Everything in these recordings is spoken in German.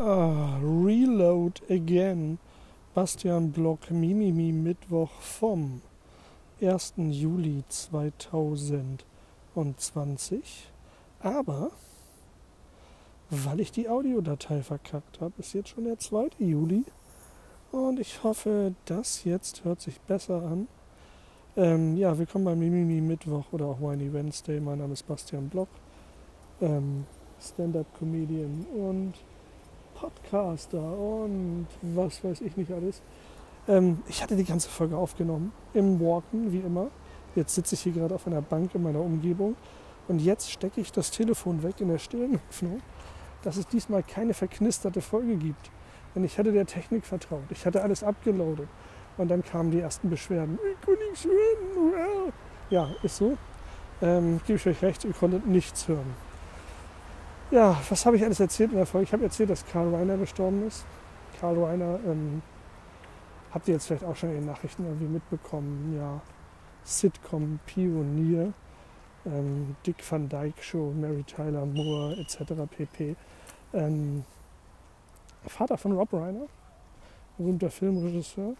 Ah, Reload again. Bastian Block Mimimi Mittwoch vom 1. Juli 2020. Aber weil ich die Audiodatei verkackt habe, ist jetzt schon der 2. Juli. Und ich hoffe, das jetzt hört sich besser an. Ähm, ja, willkommen beim Mimimi Mittwoch oder auch Whiny Wednesday. Mein Name ist Bastian Block, ähm, Stand-up-Comedian und Podcaster und was weiß ich nicht alles. Ähm, ich hatte die ganze Folge aufgenommen im Walken, wie immer. Jetzt sitze ich hier gerade auf einer Bank in meiner Umgebung und jetzt stecke ich das Telefon weg in der stillen Hoffnung, dass es diesmal keine verknisterte Folge gibt. Denn ich hatte der Technik vertraut. Ich hatte alles abgeloadet. Und dann kamen die ersten Beschwerden. Ich kann nichts hören. Ja, ist so. Ähm, gebe ich euch recht, ihr konntet nichts hören. Ja, was habe ich alles erzählt in der Folge? Ich habe erzählt, dass Karl Reiner gestorben ist. Karl Reiner, ähm, habt ihr jetzt vielleicht auch schon in den Nachrichten irgendwie mitbekommen, ja, Sitcom-Pionier, ähm, Dick Van Dyke Show, Mary Tyler Moore etc. pp. Ähm, Vater von Rob Reiner, berühmter Filmregisseur.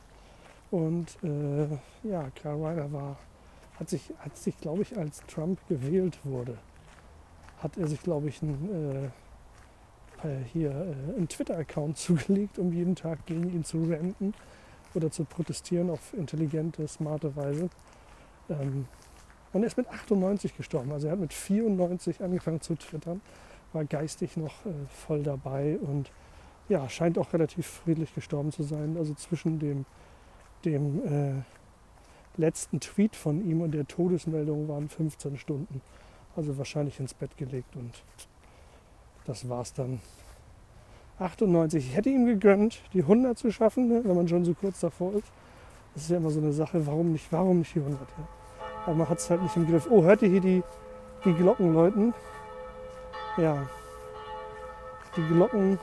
Und äh, ja, Karl Reiner war, hat sich, hat sich glaube ich, als Trump gewählt wurde, hat er sich, glaube ich, ein, äh, hier äh, einen Twitter-Account zugelegt, um jeden Tag gegen ihn zu ranten oder zu protestieren auf intelligente, smarte Weise. Ähm, und er ist mit 98 gestorben. Also er hat mit 94 angefangen zu twittern, war geistig noch äh, voll dabei und ja, scheint auch relativ friedlich gestorben zu sein. Also zwischen dem, dem äh, letzten Tweet von ihm und der Todesmeldung waren 15 Stunden. Also wahrscheinlich ins Bett gelegt und das war's dann. 98. Ich hätte ihm gegönnt, die 100 zu schaffen, ne, wenn man schon so kurz davor ist. Das ist ja immer so eine Sache, warum nicht, warum nicht die 100? Ja? Aber man hat es halt nicht im Griff. Oh, hört ihr hier die, die Glocken läuten? Ja. Die Glocken,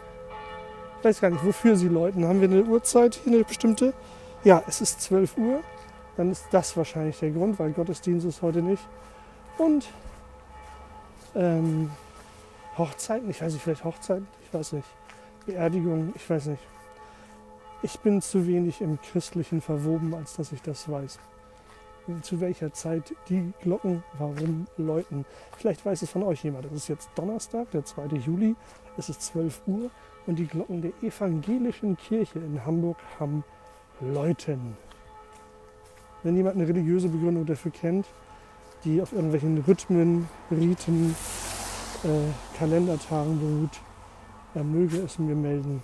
ich weiß gar nicht, wofür sie läuten. Haben wir eine Uhrzeit hier, eine bestimmte? Ja, es ist 12 Uhr. Dann ist das wahrscheinlich der Grund, weil Gottesdienst ist heute nicht. Und ähm, Hochzeiten, ich weiß nicht, vielleicht Hochzeiten, ich weiß nicht. Beerdigung, ich weiß nicht. Ich bin zu wenig im Christlichen verwoben, als dass ich das weiß. Zu welcher Zeit die Glocken warum läuten. Vielleicht weiß es von euch jemand. Es ist jetzt Donnerstag, der 2. Juli, es ist 12 Uhr und die Glocken der evangelischen Kirche in Hamburg haben läuten. Wenn jemand eine religiöse Begründung dafür kennt, die auf irgendwelchen Rhythmen, Riten, äh, Kalendertagen beruht, er möge es mir melden.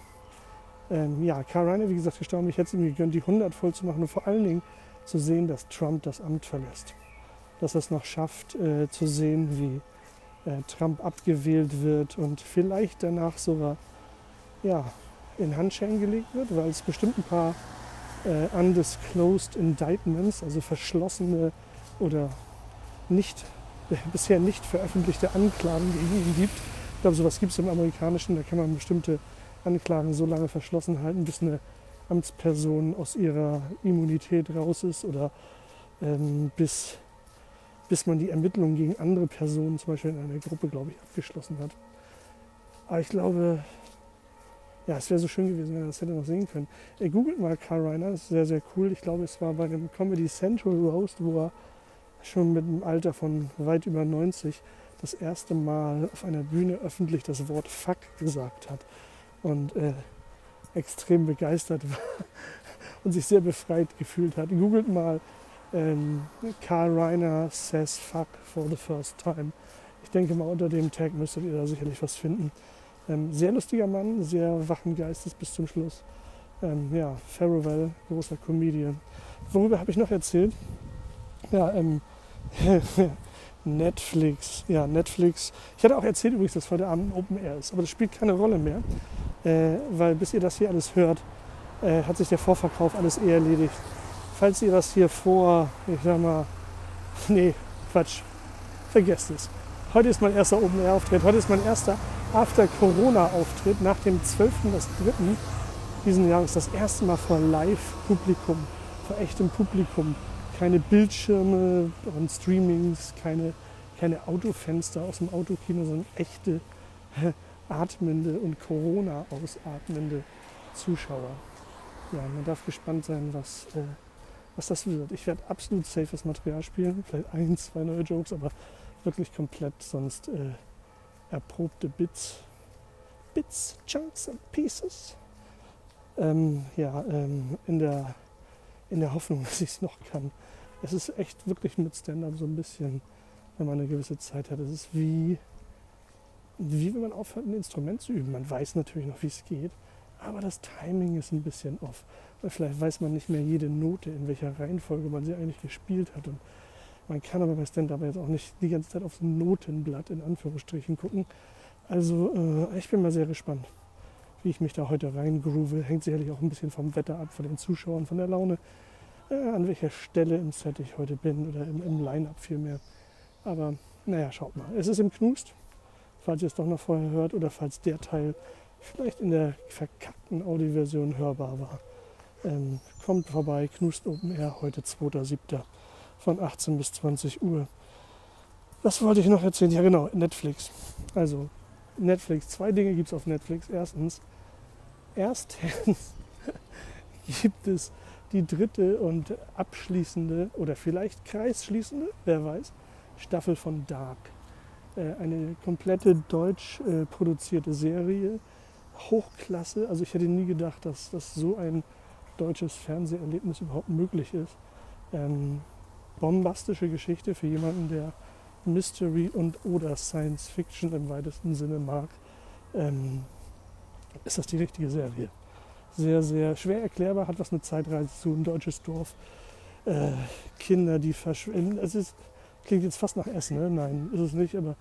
Ähm, ja, Karl Reiner, wie gesagt, gestorben. Ich hätte es ihm gegönnt, die 100 voll zu machen und vor allen Dingen zu sehen, dass Trump das Amt verlässt. Dass er es noch schafft, äh, zu sehen, wie äh, Trump abgewählt wird und vielleicht danach sogar ja, in Handschellen gelegt wird, weil es bestimmt ein paar äh, undisclosed indictments, also verschlossene oder nicht, bisher nicht veröffentlichte Anklagen gegen ihn gibt. Ich glaube, sowas gibt es im Amerikanischen, da kann man bestimmte Anklagen so lange verschlossen halten, bis eine Amtsperson aus ihrer Immunität raus ist oder ähm, bis, bis man die Ermittlungen gegen andere Personen, zum Beispiel in einer Gruppe, glaube ich, abgeschlossen hat. Aber ich glaube, ja, es wäre so schön gewesen, wenn er das hätte noch sehen können. Er googelt mal Karl Reiner, das ist sehr, sehr cool. Ich glaube, es war bei einem Comedy Central Roast, wo er schon mit einem Alter von weit über 90 das erste Mal auf einer Bühne öffentlich das Wort Fuck gesagt hat und äh, extrem begeistert war und sich sehr befreit gefühlt hat. Googelt mal ähm, Karl Reiner says Fuck for the first time. Ich denke mal, unter dem Tag müsstet ihr da sicherlich was finden. Ähm, sehr lustiger Mann, sehr wachen Geistes bis zum Schluss. Ähm, ja, Farewell, großer Comedian. Worüber habe ich noch erzählt? Ja, ähm, Netflix. Ja, Netflix. Ich hatte auch erzählt übrigens, dass heute Abend Open Air ist, aber das spielt keine Rolle mehr, äh, weil bis ihr das hier alles hört, äh, hat sich der Vorverkauf alles eh erledigt. Falls ihr das hier vor, ich sag mal, nee, Quatsch, vergesst es. Heute ist mein erster Open Air Auftritt. Heute ist mein erster After Corona Auftritt nach dem 12. des 3. diesen Jahres. Das erste Mal vor Live-Publikum, vor echtem Publikum keine Bildschirme und Streamings, keine, keine Autofenster aus dem Autokino, sondern echte atmende und Corona ausatmende Zuschauer. Ja, man darf gespannt sein, was, äh, was das wird. Ich werde absolut safes Material spielen, vielleicht ein, zwei neue Jokes, aber wirklich komplett sonst äh, erprobte Bits. Bits, Chunks and Pieces. Ähm, ja, ähm, in, der, in der Hoffnung, dass ich es noch kann. Es ist echt wirklich mit Stand-up so ein bisschen, wenn man eine gewisse Zeit hat. Es ist wie, wie wenn man aufhört, ein Instrument zu üben. Man weiß natürlich noch, wie es geht, aber das Timing ist ein bisschen off. Weil vielleicht weiß man nicht mehr jede Note, in welcher Reihenfolge man sie eigentlich gespielt hat. Und man kann aber bei Stand-up jetzt auch nicht die ganze Zeit auf Notenblatt in Anführungsstrichen gucken. Also äh, ich bin mal sehr gespannt, wie ich mich da heute reingroove. Hängt sicherlich auch ein bisschen vom Wetter ab, von den Zuschauern, von der Laune, äh, an welcher Stelle im Set ich heute bin oder im, im Line-Up vielmehr. Aber naja, schaut mal. Es ist im Knust, falls ihr es doch noch vorher hört oder falls der Teil vielleicht in der verkackten Audioversion hörbar war. Ähm, kommt vorbei, Knust Open Air, heute 2.7. von 18 bis 20 Uhr. Was wollte ich noch erzählen? Ja genau, Netflix. Also Netflix, zwei Dinge gibt es auf Netflix. Erstens, erstens gibt es die dritte und abschließende oder vielleicht kreisschließende, wer weiß, Staffel von Dark. Äh, eine komplette deutsch äh, produzierte Serie, Hochklasse. Also ich hätte nie gedacht, dass das so ein deutsches Fernseherlebnis überhaupt möglich ist. Ähm, bombastische Geschichte für jemanden, der Mystery und oder Science Fiction im weitesten Sinne mag, ähm, ist das die richtige Serie. Sehr, sehr schwer erklärbar, hat was mit Zeitreise zu, ein deutsches Dorf, äh, Kinder, die verschwinden. Es ist, klingt jetzt fast nach Essen, ne? nein, ist es nicht, aber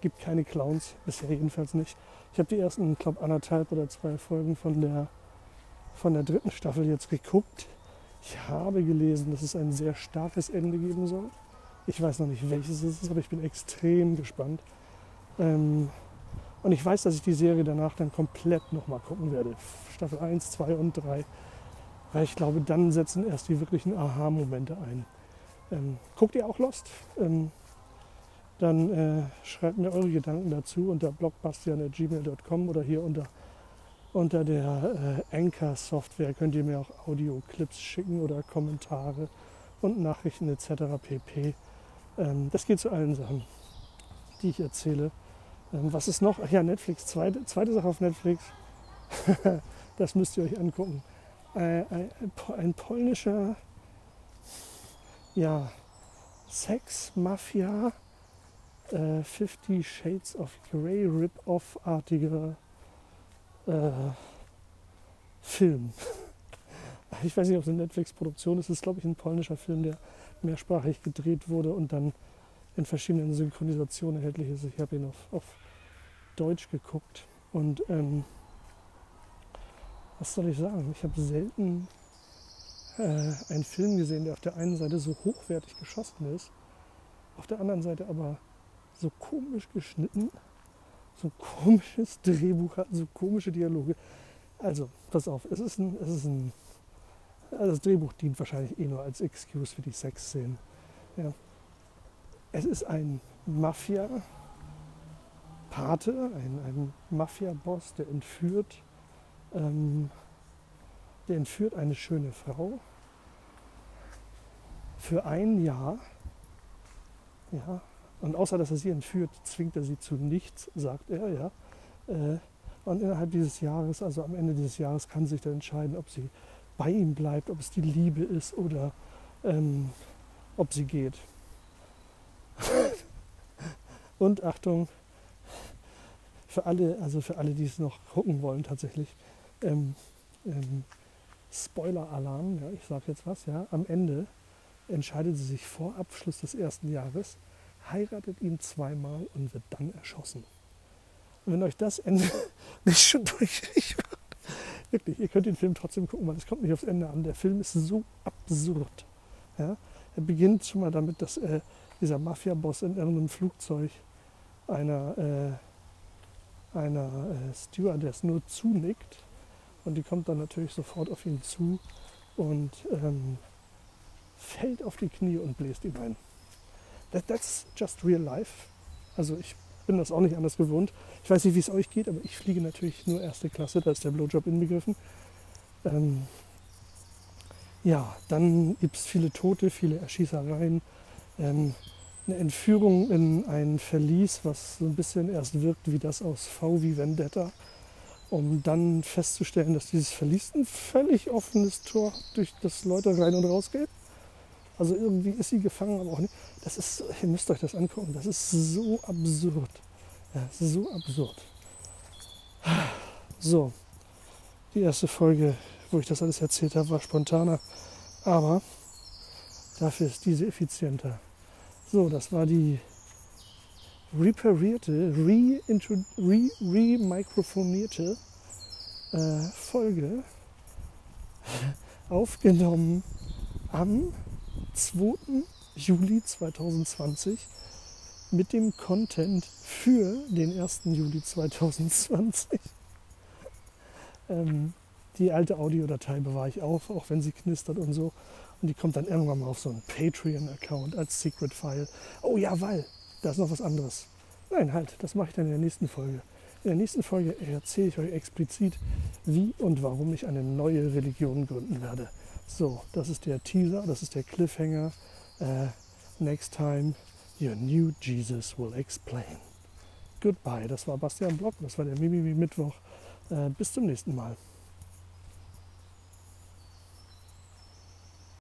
gibt keine Clowns, bisher jedenfalls nicht. Ich habe die ersten, glaube, anderthalb oder zwei Folgen von der, von der dritten Staffel jetzt geguckt. Ich habe gelesen, dass es ein sehr starkes Ende geben soll. Ich weiß noch nicht, welches es ist, aber ich bin extrem gespannt. Ähm, und ich weiß, dass ich die Serie danach dann komplett nochmal gucken werde. Staffel 1, 2 und 3. Weil ich glaube, dann setzen erst die wirklichen Aha-Momente ein. Ähm, guckt ihr auch Lost? Ähm, dann äh, schreibt mir eure Gedanken dazu unter blogbastian.gmail.com oder hier unter, unter der äh, Anchor-Software könnt ihr mir auch Audio-Clips schicken oder Kommentare und Nachrichten etc. pp. Ähm, das geht zu allen Sachen, die ich erzähle. Ähm, was ist noch? Ach ja, Netflix. Zweite, zweite Sache auf Netflix. das müsst ihr euch angucken. Äh, ein, ein, polnischer ja, Sex-Mafia äh, Fifty Shades of Grey Rip-Off-artiger äh, Film. Ich weiß nicht, ob es eine Netflix-Produktion ist. Es ist, glaube ich, ein polnischer Film, der mehrsprachig gedreht wurde und dann in verschiedenen Synchronisationen erhältlich ist. Ich habe ihn auf, auf Deutsch geguckt und ähm, was soll ich sagen? Ich habe selten äh, einen Film gesehen, der auf der einen Seite so hochwertig geschossen ist, auf der anderen Seite aber so komisch geschnitten, so komisches Drehbuch hat, so komische Dialoge. Also, pass auf, es ist ein, es ist ein also das Drehbuch dient wahrscheinlich eh nur als Excuse für die Sexszenen. Ja. Es ist ein Mafia-Pate, ein, ein Mafia-Boss, der entführt, ähm, der entführt eine schöne Frau für ein Jahr. Ja, und außer dass er sie entführt, zwingt er sie zu nichts, sagt er, ja. Äh, und innerhalb dieses Jahres, also am Ende dieses Jahres, kann sich dann entscheiden, ob sie bei ihm bleibt, ob es die Liebe ist oder ähm, ob sie geht. Und Achtung, für alle, also für alle, die es noch gucken wollen tatsächlich, ähm, ähm, Spoiler-Alarm, ja, ich sage jetzt was, ja, am Ende entscheidet sie sich vor Abschluss des ersten Jahres, heiratet ihn zweimal und wird dann erschossen. Und wenn euch das Ende nicht schon durch Wirklich, ihr könnt den Film trotzdem gucken, weil es kommt nicht aufs Ende an. Der Film ist so absurd. Ja? Er beginnt schon mal damit, dass äh, dieser Mafia-Boss in irgendeinem Flugzeug einer, äh, einer äh, Stewardess nur zunickt. Und die kommt dann natürlich sofort auf ihn zu und ähm, fällt auf die Knie und bläst ihm ein. That, that's just real life. Also ich bin das auch nicht anders gewohnt. Ich weiß nicht, wie es euch geht, aber ich fliege natürlich nur erste Klasse, da ist der Blowjob inbegriffen. Ähm, ja, dann gibt es viele Tote, viele Erschießereien, ähm, eine Entführung in ein Verlies, was so ein bisschen erst wirkt wie das aus V wie Vendetta, um dann festzustellen, dass dieses Verlies ein völlig offenes Tor durch das Leute rein und rausgehen. Also irgendwie ist sie gefangen, aber auch nicht. Das ist, ihr müsst euch das angucken, das ist so absurd. Ja, so absurd. So, die erste Folge, wo ich das alles erzählt habe, war spontaner, aber dafür ist diese effizienter. So, das war die reparierte, re-mikrofonierte re, re äh, Folge, aufgenommen am 2. Juli 2020 mit dem Content für den 1. Juli 2020. ähm, die alte Audiodatei bewahre ich auf, auch wenn sie knistert und so. Und die kommt dann irgendwann mal auf so einen Patreon-Account als Secret File. Oh ja, weil, da ist noch was anderes. Nein, halt, das mache ich dann in der nächsten Folge. In der nächsten Folge erzähle ich euch explizit, wie und warum ich eine neue Religion gründen werde. So, das ist der Teaser, das ist der Cliffhanger. Uh, next time, your new Jesus will explain. Goodbye, das war Bastian Block, das war der Mimimi Mittwoch. Uh, bis zum nächsten Mal.